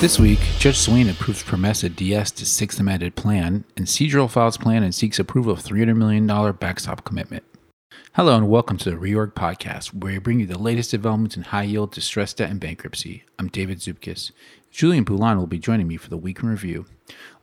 This week, Judge Swain approves Promesa DS to Sixth Amended Plan, and Seadrill files plan and seeks approval of $300 million backstop commitment. Hello, and welcome to the Reorg Podcast, where we bring you the latest developments in high yield, distressed debt, and bankruptcy. I'm David Zupkis. Julian Poulan will be joining me for the week in review.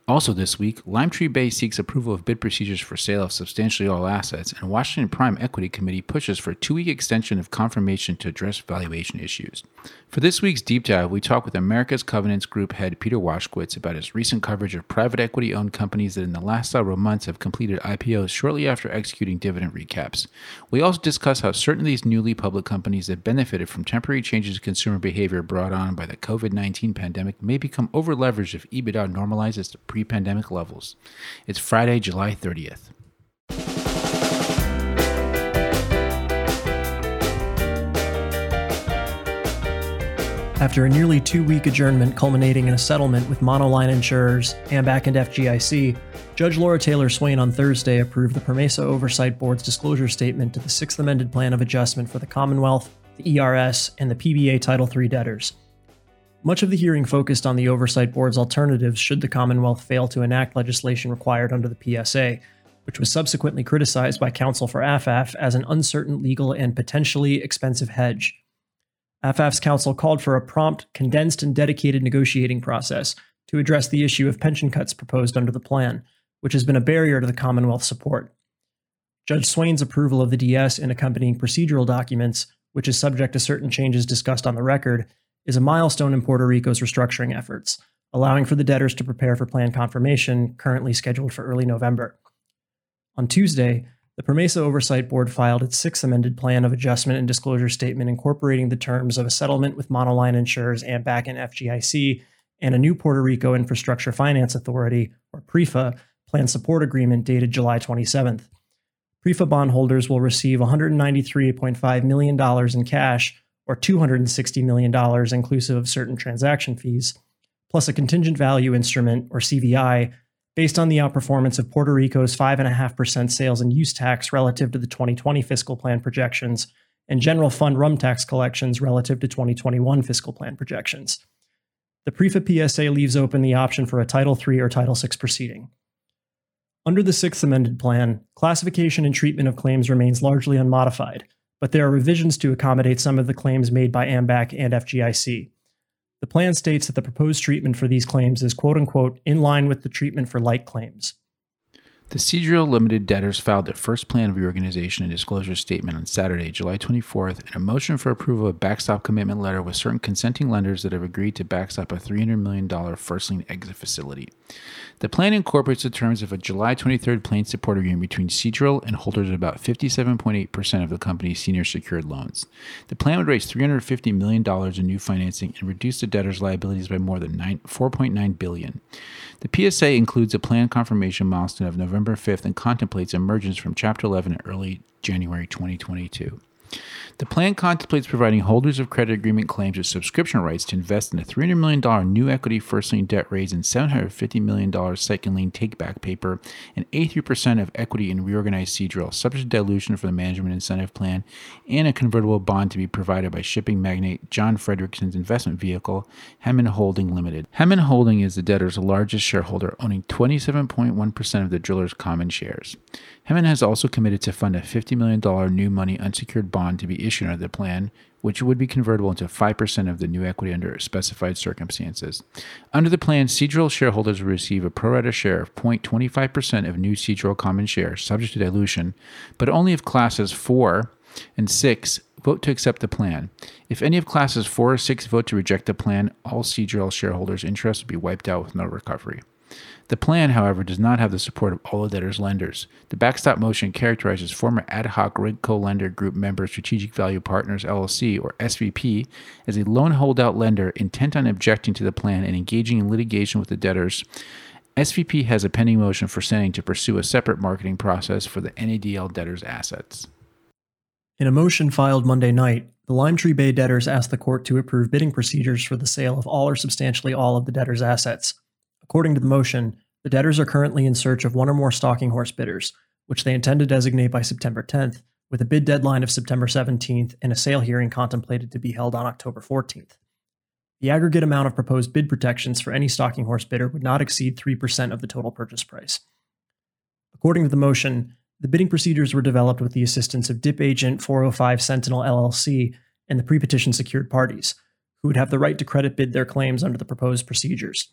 Also this week, Limetree Bay seeks approval of bid procedures for sale of substantially all assets, and Washington Prime Equity Committee pushes for a two-week extension of confirmation to address valuation issues. For this week's deep dive, we talk with America's Covenants Group head Peter Washkowitz about his recent coverage of private equity-owned companies that in the last several months have completed IPOs shortly after executing dividend recaps. We also discuss how certain of these newly public companies that benefited from temporary changes in consumer behavior brought on by the COVID-19 pandemic may become over-leveraged if EBITDA normalizes to pre pre pandemic levels. It's Friday, July 30th. After a nearly two week adjournment culminating in a settlement with monoline insurers, AMBAC and FGIC, Judge Laura Taylor Swain on Thursday approved the Promesa Oversight Board's disclosure statement to the Sixth Amended Plan of Adjustment for the Commonwealth, the ERS, and the PBA Title III debtors. Much of the hearing focused on the Oversight Board's alternatives should the Commonwealth fail to enact legislation required under the PSA, which was subsequently criticized by counsel for AFAF as an uncertain legal and potentially expensive hedge. AFAF's counsel called for a prompt, condensed, and dedicated negotiating process to address the issue of pension cuts proposed under the plan, which has been a barrier to the Commonwealth's support. Judge Swain's approval of the DS and accompanying procedural documents, which is subject to certain changes discussed on the record, is a milestone in Puerto Rico's restructuring efforts, allowing for the debtors to prepare for plan confirmation, currently scheduled for early November. On Tuesday, the Promesa Oversight Board filed its sixth amended plan of adjustment and disclosure statement incorporating the terms of a settlement with monoline insurers and AMBAC and FGIC and a new Puerto Rico Infrastructure Finance Authority, or PRIFA, plan support agreement dated July 27th. PRIFA bondholders will receive $193.5 million in cash or $260 million inclusive of certain transaction fees, plus a contingent value instrument, or CVI, based on the outperformance of Puerto Rico's 5.5% sales and use tax relative to the 2020 fiscal plan projections and general fund rum tax collections relative to 2021 fiscal plan projections. The PRIFA PSA leaves open the option for a Title III or Title VI proceeding. Under the Sixth Amended Plan, classification and treatment of claims remains largely unmodified, but there are revisions to accommodate some of the claims made by AMBAC and FGIC. The plan states that the proposed treatment for these claims is quote unquote in line with the treatment for like claims. The Seadrill Limited debtors filed their first plan of reorganization and disclosure statement on Saturday, July 24th, and a motion for approval of a backstop commitment letter with certain consenting lenders that have agreed to backstop a $300 million first lien exit facility. The plan incorporates the terms of a July 23rd plan support agreement between Seadrill and holders of about 57.8% of the company's senior secured loans. The plan would raise $350 million in new financing and reduce the debtors' liabilities by more than 9, 4.9 billion. The PSA includes a plan confirmation milestone of November 5th and contemplates emergence from Chapter 11 in early January 2022. The plan contemplates providing holders of credit agreement claims with subscription rights to invest in a $300 million new equity first lien debt raise and $750 million second lien takeback paper and 83% of equity in reorganized Seadrill, subject to dilution for the management incentive plan, and a convertible bond to be provided by shipping magnate John Fredriksen's investment vehicle, Hemen Holding Limited. Hemen Holding is the debtor's largest shareholder, owning 27.1% of the driller's common shares. Hemen has also committed to fund a $50 million new money unsecured bond to be issued under the plan, which would be convertible into 5% of the new equity under specified circumstances. Under the plan, Seadrill shareholders will receive a pro rata share of 0.25% of new Seadrill common shares, subject to dilution, but only if classes 4 and 6 vote to accept the plan. If any of classes 4 or 6 vote to reject the plan, all Seadrill shareholders' interests will be wiped out with no recovery. The plan, however, does not have the support of all the debtors' lenders. The backstop motion characterizes former ad hoc RigCo lender group member Strategic Value Partners LLC, or SVP, as a lone holdout lender intent on objecting to the plan and engaging in litigation with the debtors. SVP has a pending motion for sending to pursue a separate marketing process for the NADL debtors' assets. In a motion filed Monday night, the Limetree Bay debtors asked the court to approve bidding procedures for the sale of all or substantially all of the debtors' assets. According to the motion, the debtors are currently in search of one or more stalking horse bidders, which they intend to designate by September 10th, with a bid deadline of September 17th and a sale hearing contemplated to be held on October 14th. The aggregate amount of proposed bid protections for any stalking horse bidder would not exceed 3% of the total purchase price. According to the motion, the bidding procedures were developed with the assistance of DIP Agent 405 Sentinel LLC and the pre petition secured parties, who would have the right to credit bid their claims under the proposed procedures.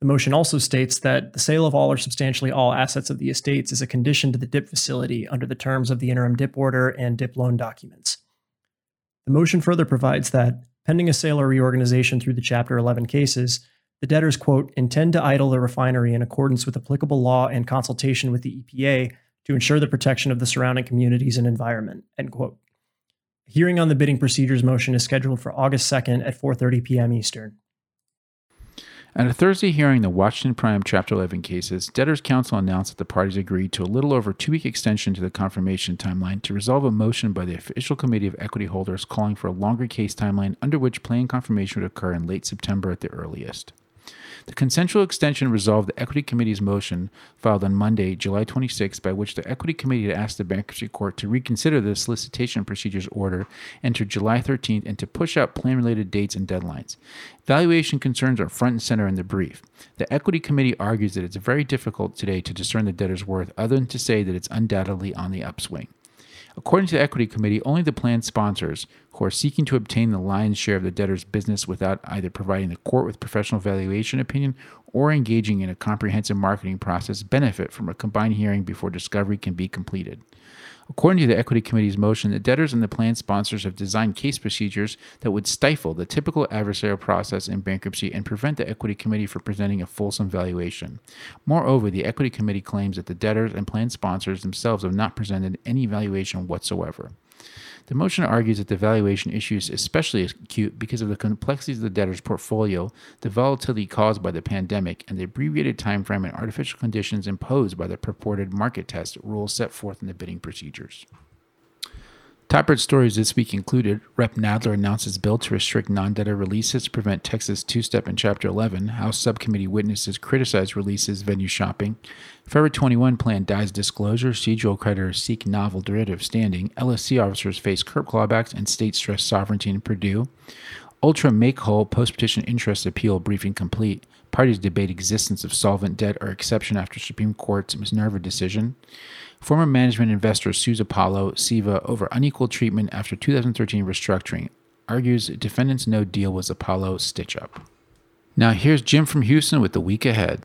The motion also states that the sale of all or substantially all assets of the estates is a condition to the DIP facility under the terms of the interim DIP order and DIP loan documents. The motion further provides that, pending a sale or reorganization through the Chapter 11 cases, the debtors, quote, intend to idle the refinery in accordance with applicable law and consultation with the EPA to ensure the protection of the surrounding communities and environment, end quote. A hearing on the bidding procedures motion is scheduled for August 2nd at 4:30 p.m. Eastern. At a Thursday hearing in the Washington Prime Chapter 11 cases, Debtors Counsel announced that the parties agreed to a little over two week extension to the confirmation timeline to resolve a motion by the official committee of equity holders calling for a longer case timeline under which plan confirmation would occur in late September at the earliest. The consensual extension resolved the Equity Committee's motion filed on Monday, July 26, by which the Equity Committee had asked the Bankruptcy Court to reconsider the solicitation procedures order entered July 13th and to push out plan related dates and deadlines. Valuation concerns are front and center in the brief. The Equity Committee argues that it's very difficult today to discern the debtor's worth other than to say that it's undoubtedly on the upswing. According to the Equity Committee, only the plan sponsors who are seeking to obtain the lion's share of the debtor's business without either providing the court with professional valuation opinion or engaging in a comprehensive marketing process benefit from a combined hearing before discovery can be completed. According to the Equity Committee's motion, the debtors and the plan sponsors have designed case procedures that would stifle the typical adversarial process in bankruptcy and prevent the Equity Committee from presenting a fulsome valuation. Moreover, the Equity Committee claims that the debtors and plan sponsors themselves have not presented any valuation whatsoever. The motion argues that the valuation issue is especially acute because of the complexities of the debtor's portfolio, the volatility caused by the pandemic, and the abbreviated time frame and artificial conditions imposed by the purported market test rules set forth in the bidding procedures. Top red stories this week included Rep. Nadler announces bill to restrict non debtor releases prevent Texas two step in Chapter 11. House subcommittee witnesses criticize releases venue shopping. February 21 plan dies disclosure. Procedural creditors seek novel derivative standing. LSC officers face curb clawbacks and state stress sovereignty in Purdue. Ultra make whole post petition interest appeal briefing complete. Parties debate existence of solvent debt or exception after Supreme Court's Minerva decision. Former management investor sues Apollo Siva over unequal treatment after 2013 restructuring. Argues defendants' no deal was Apollo stitch up. Now here's Jim from Houston with the week ahead.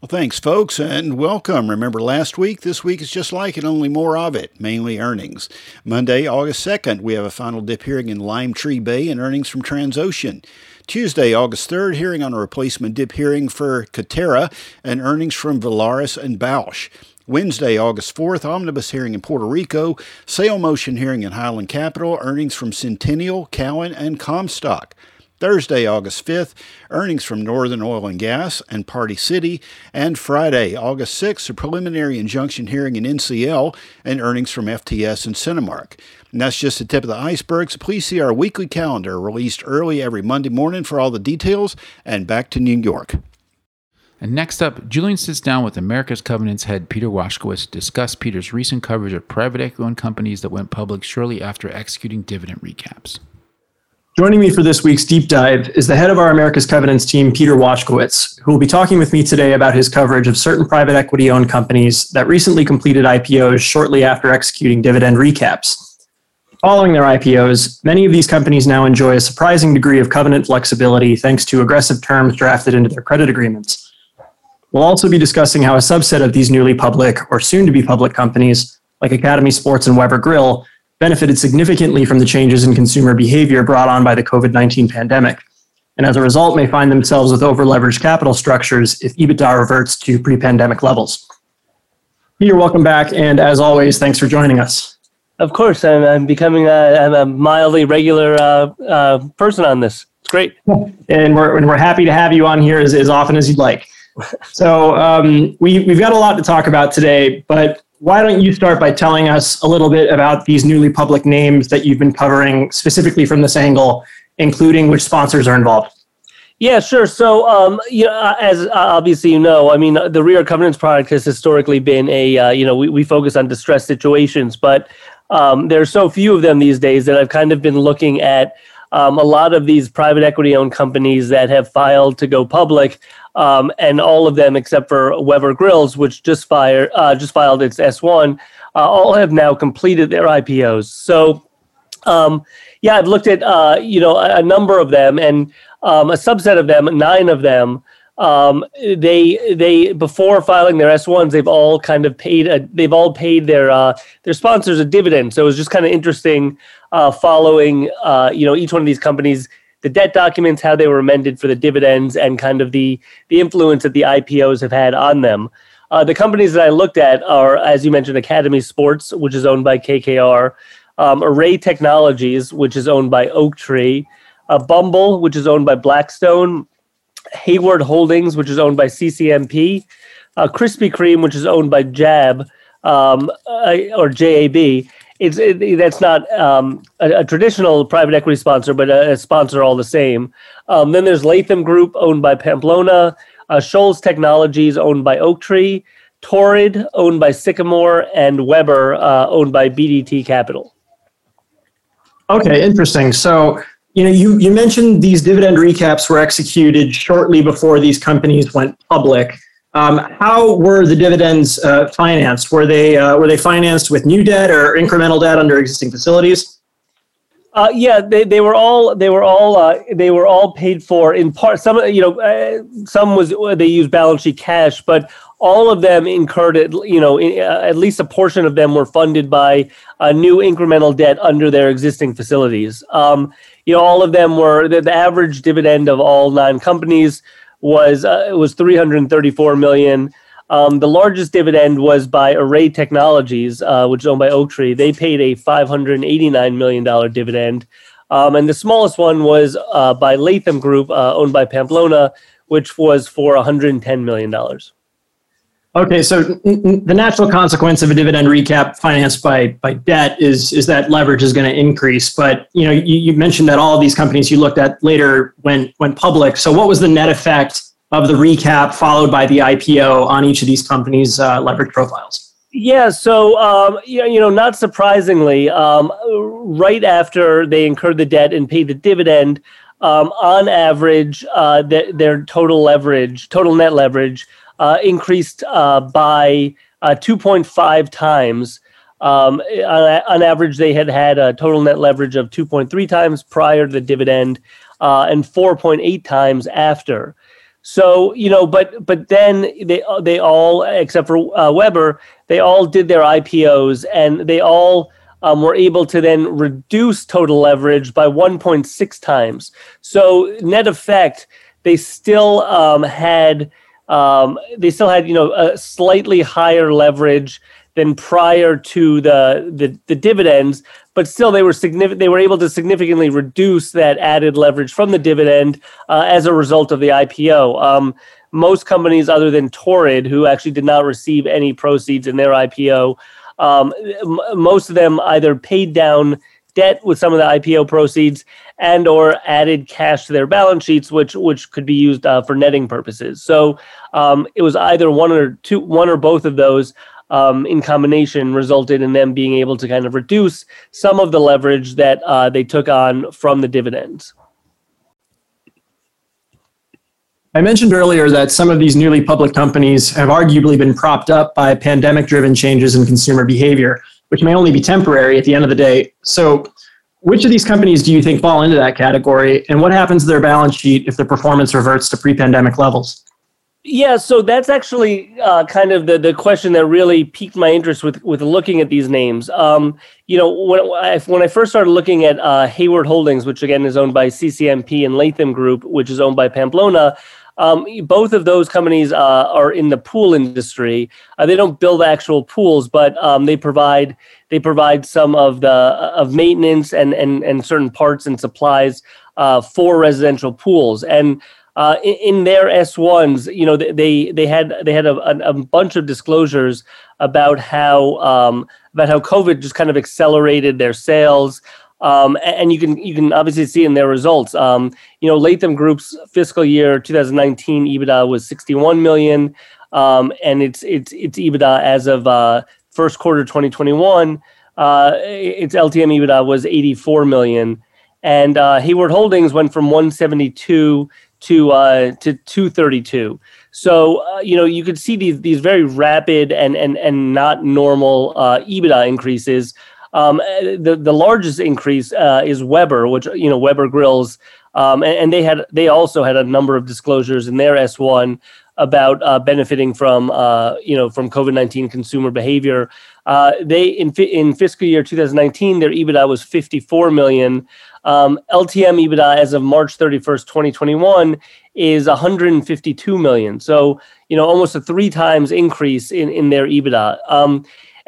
Well, thanks, folks, and welcome. Remember last week? This week is just like it, only more of it, mainly earnings. Monday, August 2nd, we have a final dip hearing in Limetree Bay and earnings from Transocean. Tuesday, August 3rd, hearing on a replacement dip hearing for Coterra and earnings from Valaris and Bausch. Wednesday, August 4th, omnibus hearing in Puerto Rico, sale motion hearing in Highland Capital, earnings from Centennial, Cowen, and Comstock. Thursday, August 5th, earnings from Northern Oil and Gas and Party City. And Friday, August 6th, a preliminary injunction hearing in NCL and earnings from FTS and Cinemark. And that's just the tip of the iceberg, so please see our weekly calendar released early every Monday morning for all the details. And back to New York. And next up, Julian sits down with America's Covenant's head Peter Washkowitz to discuss Peter's recent coverage of private equity owned companies that went public shortly after executing dividend recaps. Joining me for this week's deep dive is the head of our America's Covenants team, Peter Washkowitz, who will be talking with me today about his coverage of certain private equity owned companies that recently completed IPOs shortly after executing dividend recaps. Following their IPOs, many of these companies now enjoy a surprising degree of covenant flexibility thanks to aggressive terms drafted into their credit agreements. We'll also be discussing how a subset of these newly public or soon to be public companies, like Academy Sports and Weber Grill, benefited significantly from the changes in consumer behavior brought on by the COVID 19 pandemic, and as a result may find themselves with overleveraged capital structures if EBITDA reverts to pre pandemic levels. Peter, welcome back, and as always, thanks for joining us. Of course, I'm, I'm becoming a, a mildly regular uh, uh, person on this. It's great. And we're, and we're happy to have you on here as, as often as you'd like so um, we, we've got a lot to talk about today, but why don't you start by telling us a little bit about these newly public names that you've been covering specifically from this angle, including which sponsors are involved? Yeah, sure. So, um, you know, uh, as uh, obviously you know, I mean, the Reorg Covenants product has historically been a, uh, you know, we, we focus on distressed situations, but um, there are so few of them these days that I've kind of been looking at um, a lot of these private equity owned companies that have filed to go public, um, and all of them except for Weber Grills, which just fired uh, just filed its S one, uh, all have now completed their IPOs. So. Um, yeah, I've looked at uh, you know a, a, number of them, and um, a subset of them, nine of them, um, they they before filing their S ones, they've all kind of paid a, they've all paid their uh, their sponsors a dividend. So it was just kind of interesting uh, following uh, you know each one of these companies, the debt documents, how they were amended for the dividends, and kind of the the influence that the IPOs have had on them. Uh, the companies that I looked at are, as you mentioned, Academy Sports, which is owned by KKR, um, Array Technologies, which is owned by Oaktree, uh, Bumble, which is owned by Blackstone Hayward Holdings, which is owned by CCMP, uh, Krispy Kreme, which is owned by Jab um, uh, or JAB. It's it, that's not um, a, a, traditional private equity sponsor, but a, a sponsor all the same. Um, then there's Latham Group, owned by Pamplona, uh, Shoals Technologies, owned by Oaktree, Torrid, owned by Sycamore, and Weber, uh, owned by BDT Capital. Okay, interesting. So you know, you, you mentioned these dividend recaps were executed shortly before these companies went public. Um, how were the dividends uh, financed? Were they uh, were they financed with new debt or incremental debt under existing facilities? Uh, yeah, they, they were all they were all uh, they were all paid for in part. Some you know uh, some was they used balance sheet cash, but all of them incurred it. You know, uh, at least a portion of them were funded by a new incremental debt under their existing facilities. Um, you know, all of them were the, the average dividend of all nine companies was uh, was 334 million. Um, the largest dividend was by Array Technologies, uh, which is owned by Oaktree. They paid a 589 million dollar dividend, um, and the smallest one was uh, by Latham Group, uh, owned by Pamplona, which was for 110 million dollars. Okay, so the natural consequence of a dividend recap financed by by debt is is that leverage is going to increase. But you know, you, you mentioned that all of these companies you looked at later went went public. So what was the net effect of the recap followed by the IPO on each of these companies' uh, leverage profiles? Yeah, so um, you, know, not surprisingly, um, right after they incurred the debt and paid the dividend, um, on average, uh, the, their total leverage, total net leverage increased uh, by uh, 2.5 times. Um, on, on, average, they had had a total net leverage of 2.3 times prior to the dividend uh, and 4.8 times after. So you know, but but then they they all except for uh, Weber, they all did their IPOs and they all um, were able to then reduce total leverage by 1.6 times. So net effect, they still um, had um, they still had you know a slightly higher leverage than prior to the, the, the dividends, but still they were significant. They were able to significantly reduce that added leverage from the dividend uh, as a result of the IPO. Um, most companies, other than Torrid, who actually did not receive any proceeds in their IPO, um, m- most of them either paid down debt with some of the IPO proceeds and or added cash to their balance sheets, which which could be used uh, for netting purposes. So um, it was either one or two, one or both of those. Um, in combination, resulted in them being able to kind of reduce some of the leverage that uh, they took on from the dividends. I mentioned earlier that some of these newly public companies have arguably been propped up by pandemic driven changes in consumer behavior which may only be temporary at the end of the day. So, which of these companies do you think fall into that category, and what happens to their balance sheet if the performance reverts to pre-pandemic levels? Yeah, so that's actually uh, kind of the, the question that really piqued my interest with with looking at these names. Um, you know, when I, when I first started looking at uh, Hayward Holdings, which again is owned by CCMP and Latham Group, which is owned by Pamplona, um, both of those companies uh, are in the pool industry. Uh, they don't build actual pools, but um, they provide they provide some of the uh, of maintenance and and and certain parts and supplies uh, for residential pools. And uh, in, in, their S ones, you know, they they had they had a, a bunch of disclosures about how um, about how COVID just kind of accelerated their sales. Um, and you can you can obviously see in their results. Um, you know, Latham Group's fiscal year 2019 EBITDA was 61 million, um, and its its its EBITDA as of uh, first quarter 2021, uh, its LTM EBITDA was 84 million. and uh, Hayward Holdings went from 172 to uh, to 232. So uh, you know you could see these these very rapid and and and not normal uh, EBITDA increases. Um, the the largest increase uh, is Weber, which you know Weber Grills, um, and, and, they had they also had a number of disclosures in their S one about uh, benefiting from uh, you know from COVID nineteen consumer behavior. Uh, they in in fiscal year 2019, their EBITDA was 54 million. Um, LTM EBITDA as of March 31st, 2021 is 152 million. So, you know, almost a three times increase in, in their EBITDA.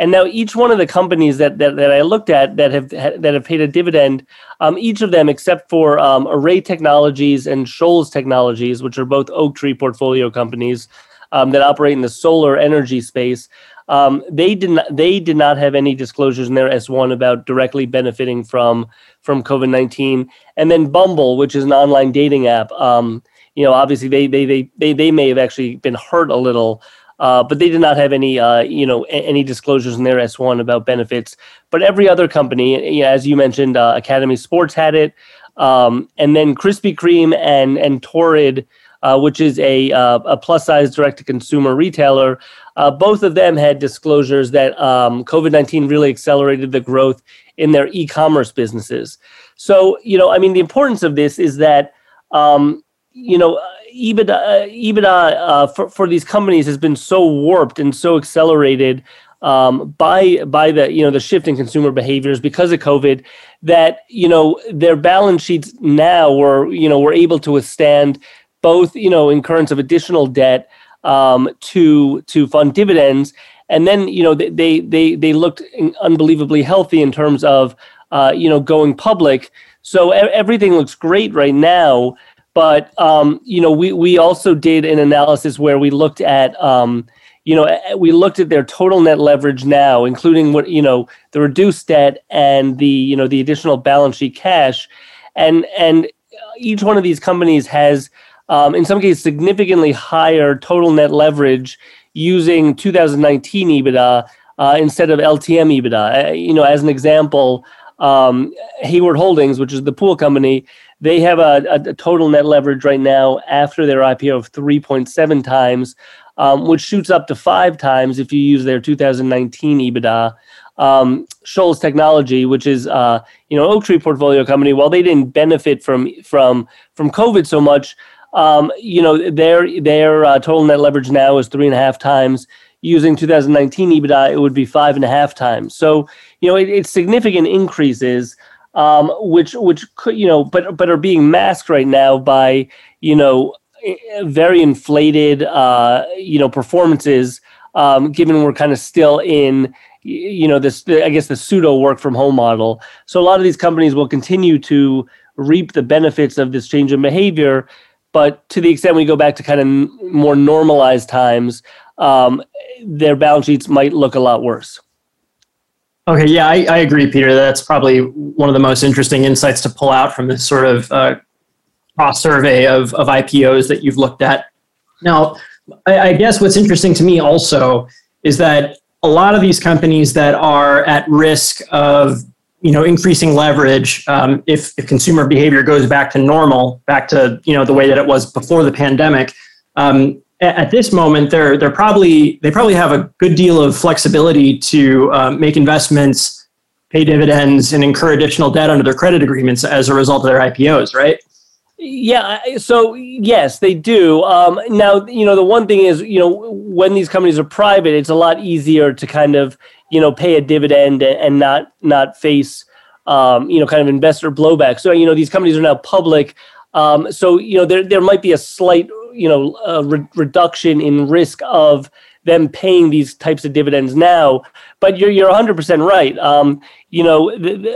And now each one of the companies that, that, that I looked at that have that have paid a dividend, um, each of them except for um, Array Technologies and Shoals Technologies, which are both Oaktree portfolio companies um, that operate in the solar energy space, um, they did not they did not have any disclosures in their S1 about directly benefiting from from COVID nineteen. And then Bumble, which is an online dating app, um, you know, obviously they they they they they may have actually been hurt a little. Uh, but they did not have any, uh, you know, a- any disclosures in their S1 about benefits. But every other company, you know, as you mentioned, uh, Academy Sports had it, um, and then Krispy Kreme and and Torrid uh, which is a, uh, a plus size direct to consumer retailer. Uh, both of them had disclosures that um, COVID 19 really accelerated the growth in their e commerce businesses. So, you know, I mean, the importance of this is that, um, you know, EBITDA, uh, EBITDA uh, for, for these companies has been so warped and so accelerated um, by by the you know the shift in consumer behaviors because of COVID that you know their balance sheets now were you know were able to withstand both you know incurrence of additional debt um, to to fund dividends, and then you know they they they looked unbelievably healthy in terms of uh, you know going public. So everything looks great right now, but um, you know we we also did an analysis where we looked at. Um, you know, we looked at their total net leverage now, including what you know the reduced debt and the you know the additional balance sheet cash, and and each one of these companies has um, in some cases, significantly higher total net leverage using 2019 EBITDA uh, instead of LTM EBITDA. Uh, you know, as an example, um, Hayward Holdings, which is the pool company, they have a, a, total net leverage right now after their IPO of 3.7 times, um, which shoots up to five times if you use their 2019 EBITDA. Um, Shoals Technology, which is uh, you know Oaktree portfolio company, while they didn't benefit from from from COVID so much, um, you know, their their uh, total net leverage now is three and a half times. Using 2019 EBITDA, it would be five and a half times. So, you know, it, it's significant increases, um, which which could you know, but but are being masked right now by you know very inflated uh, you know performances. Um, given we're kind of still in you know this i guess the pseudo work from home model so a lot of these companies will continue to reap the benefits of this change in behavior but to the extent we go back to kind of more normalized times, um, their balance sheets might look a lot worse. Okay, yeah, I, I, agree, Peter. That's probably one of the most interesting insights to pull out from this sort of uh, cross survey of, of IPOs that you've looked at. Now, I, I guess what's interesting to me also is that a lot of these companies that are at risk of you know increasing leverage um, if, if consumer behavior goes back to normal back to you know the way that it was before the pandemic um, at, this moment they're they're probably they probably have a good deal of flexibility to uh, make investments pay dividends and incur additional debt under their credit agreements as a result of their ipos right yeah, so yes, they do. Um, now, you know, the one thing is, you know, when these companies are private, it's a lot easier to kind of, you know pay a dividend and not not face um, you know kind of investor blowback. So you know these companies are now public. Um, so you know there there might be a slight you know uh, re- reduction in risk of them paying these types of dividends now. But you're you're 100 percent right. Um, you know,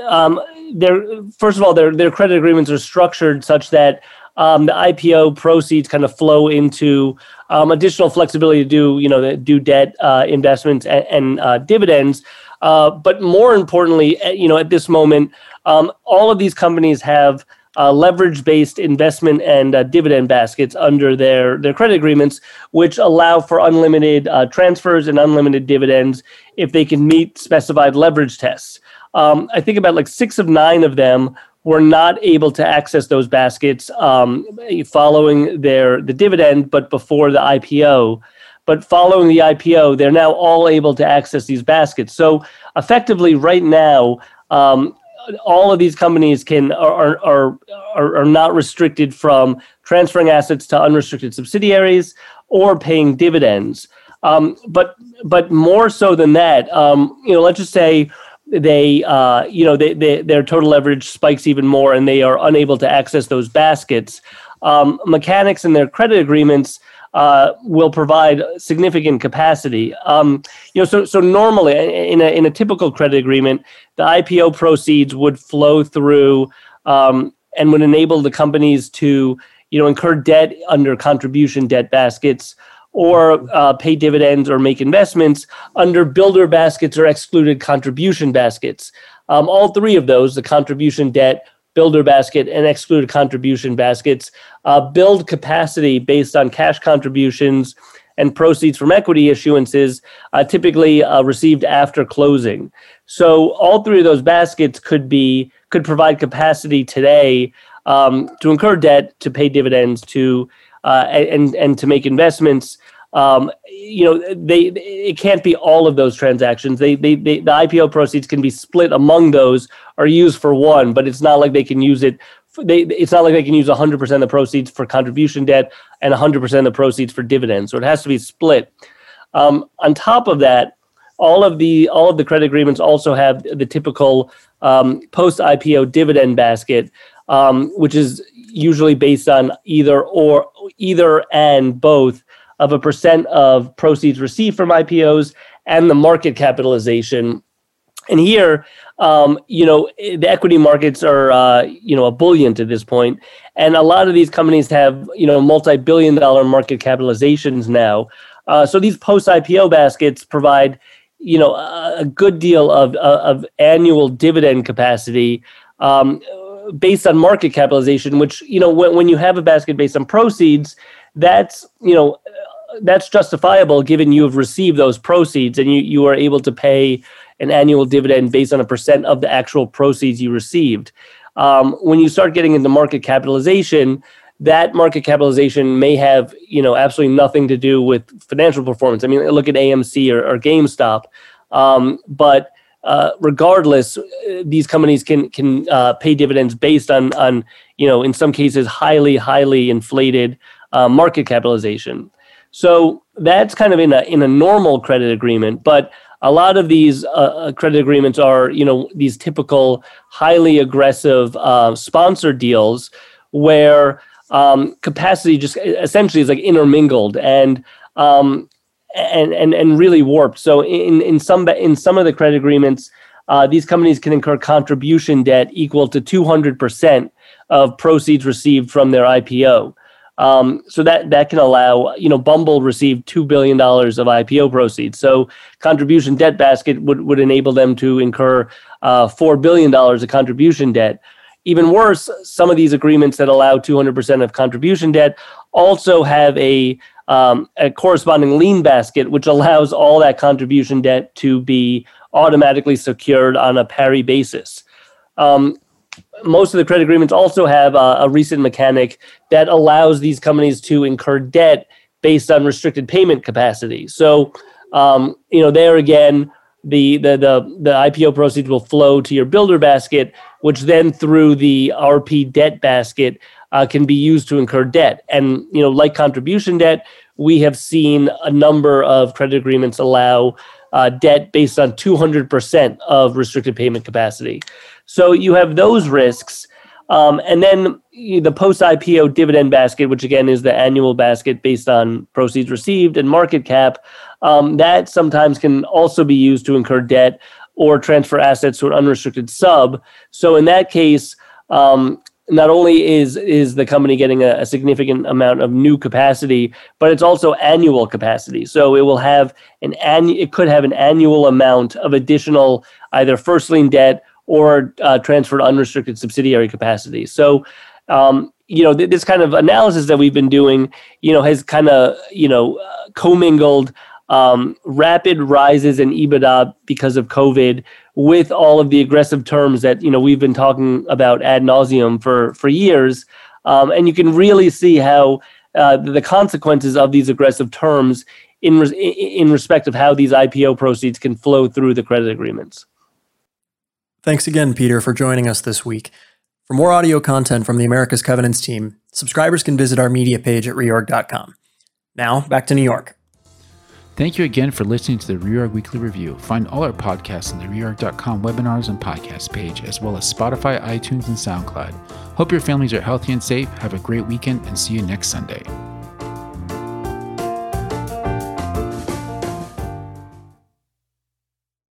um, their first of all, their their credit agreements are structured such that um, the IPO proceeds kind of flow into um, additional flexibility to do, you know, do debt uh, investments and, and uh, dividends. Uh, but more importantly, eh, you know, at this moment, um, all of these companies have uh, leverage-based investment and uh, dividend baskets under their their credit agreements, which allow for unlimited uh, transfers and unlimited dividends if they can meet specified leverage tests. Um, I think about like six of nine of them were not able to access those baskets um, following their the dividend, but before the IPO. But following the IPO, they're now all able to access these baskets. So effectively, right now, um, all of these companies can are, are are are not restricted from transferring assets to unrestricted subsidiaries or paying dividends. Um, but but more so than that, um, you know, let's just say they uh, you know they, they, their total leverage spikes even more and they are unable to access those baskets um, mechanics in their credit agreements uh, will provide significant capacity um, you know so so normally in a, in a typical credit agreement the ipo proceeds would flow through um, and would enable the companies to you know incur debt under contribution debt baskets or uh, pay dividends or make investments under builder baskets or excluded contribution baskets. Um, all three of those, the contribution debt, builder basket, and excluded contribution baskets, uh, build capacity based on cash contributions and proceeds from equity issuances, uh, typically uh, received after closing. So all three of those baskets could be could provide capacity today um, to incur debt, to pay dividends, to uh, and and to make investments. Um, you know, they it can't be all of those transactions. They, they they the IPO proceeds can be split among those or used for one, but it's not like they can use it. They it's not like they can use 100% of the proceeds for contribution debt and 100% of the proceeds for dividends. So it has to be split. Um, on top of that, all of the all of the credit agreements also have the typical um, post IPO dividend basket, um, which is usually based on either or either and both of a percent of proceeds received from IPOs and the market capitalization. And here, um, you know, the equity markets are, uh, you know, a bullion to this point, and a lot of these companies have, you know, multi-billion-dollar market capitalizations now. Uh, so these post-IPO baskets provide, you know, a, a good deal of, of annual dividend capacity um, based on market capitalization, which, you know, when, when you have a basket based on proceeds, that's, you know, that's justifiable given you have received those proceeds and you, you are able to pay an annual dividend based on a percent of the actual proceeds you received. Um, when you start getting into market capitalization, that market capitalization may have you know absolutely nothing to do with financial performance. I mean, look at AMC or, or GameStop, um, but uh, regardless, these companies can can uh, pay dividends based on on you know in some cases highly highly inflated uh, market capitalization. So that's kind of in a in a normal credit agreement, but a lot of these uh, uh credit agreements are you know these typical highly aggressive uh, sponsor deals where um, capacity just essentially is like intermingled and um, and and and really warped. So in in some in some of the credit agreements, uh, these companies can incur contribution debt equal to two hundred percent of proceeds received from their IPO. Um, so that that can allow you know Bumble received two billion dollars of IPO proceeds. So contribution debt basket would would enable them to incur uh, four billion dollars of contribution debt. Even worse, some of these agreements that allow 200% of contribution debt also have a um, a corresponding lien basket, which allows all that contribution debt to be automatically secured on a pari basis. Um, most of the credit agreements also have a, a, recent mechanic that allows these companies to incur debt based on restricted payment capacity. So, um, you know, there again, the, the the the IPO proceeds will flow to your builder basket, which then through the RP debt basket uh, can be used to incur debt. And you know, like contribution debt, we have seen a number of credit agreements allow uh, debt based on 200% of restricted payment capacity. So you have those risks. Um, and then the post IPO dividend basket, which again is the annual basket based on proceeds received and market cap, um, that sometimes can also be used to incur debt or transfer assets to an unrestricted sub. So in that case, um, not only is is the company getting a, a, significant amount of new capacity, but it's also annual capacity. So it will have an annual, it could have an annual amount of additional either first lien debt or uh, transferred unrestricted subsidiary capacity. So um, you know th- this kind of analysis that we've been doing, you know, has kind of you know uh, commingled um, rapid rises in EBITDA because of COVID, with all of the aggressive terms that you know we've been talking about ad nauseum for for years, um, and you can really see how uh, the consequences of these aggressive terms in in respect of how these IPO proceeds can flow through the credit agreements. Thanks again, Peter, for joining us this week. For more audio content from the America's Covenants team, subscribers can visit our media page at reorg.com. Now, back to New York. Thank you again for listening to the Reorg Weekly Review. Find all our podcasts on the reorg.com webinars and podcast page, as well as Spotify, iTunes, and SoundCloud. Hope your families are healthy and safe. Have a great weekend and see you next Sunday.